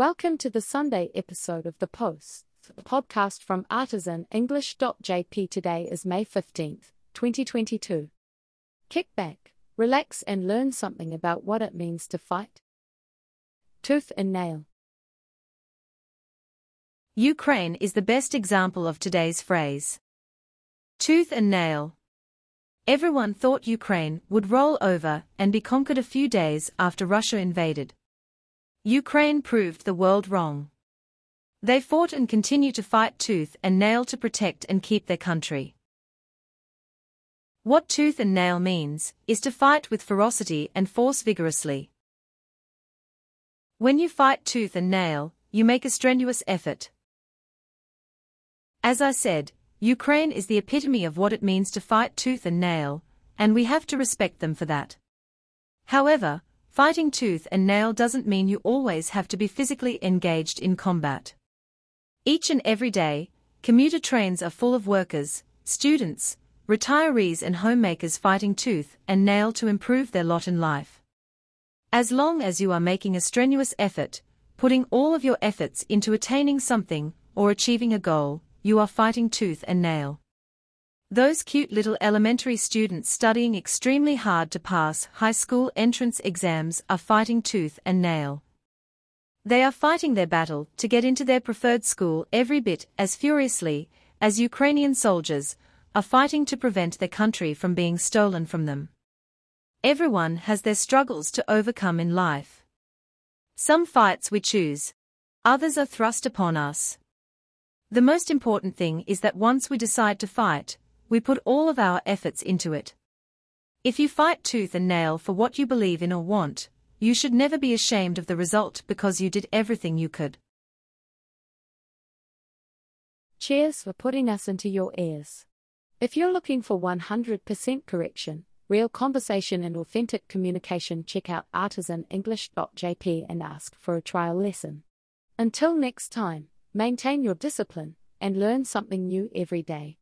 Welcome to the Sunday episode of The Post, podcast from artisanenglish.jp. Today is May 15th, 2022. Kick back, relax, and learn something about what it means to fight. Tooth and nail. Ukraine is the best example of today's phrase. Tooth and nail. Everyone thought Ukraine would roll over and be conquered a few days after Russia invaded. Ukraine proved the world wrong. They fought and continue to fight tooth and nail to protect and keep their country. What tooth and nail means is to fight with ferocity and force vigorously. When you fight tooth and nail, you make a strenuous effort. As I said, Ukraine is the epitome of what it means to fight tooth and nail, and we have to respect them for that. However, Fighting tooth and nail doesn't mean you always have to be physically engaged in combat. Each and every day, commuter trains are full of workers, students, retirees and homemakers fighting tooth and nail to improve their lot in life. As long as you are making a strenuous effort, putting all of your efforts into attaining something or achieving a goal, you are fighting tooth and nail. Those cute little elementary students studying extremely hard to pass high school entrance exams are fighting tooth and nail. They are fighting their battle to get into their preferred school every bit as furiously as Ukrainian soldiers are fighting to prevent their country from being stolen from them. Everyone has their struggles to overcome in life. Some fights we choose, others are thrust upon us. The most important thing is that once we decide to fight, we put all of our efforts into it. If you fight tooth and nail for what you believe in or want, you should never be ashamed of the result because you did everything you could. Cheers for putting us into your ears. If you're looking for 100% correction, real conversation, and authentic communication, check out artisanenglish.jp and ask for a trial lesson. Until next time, maintain your discipline and learn something new every day.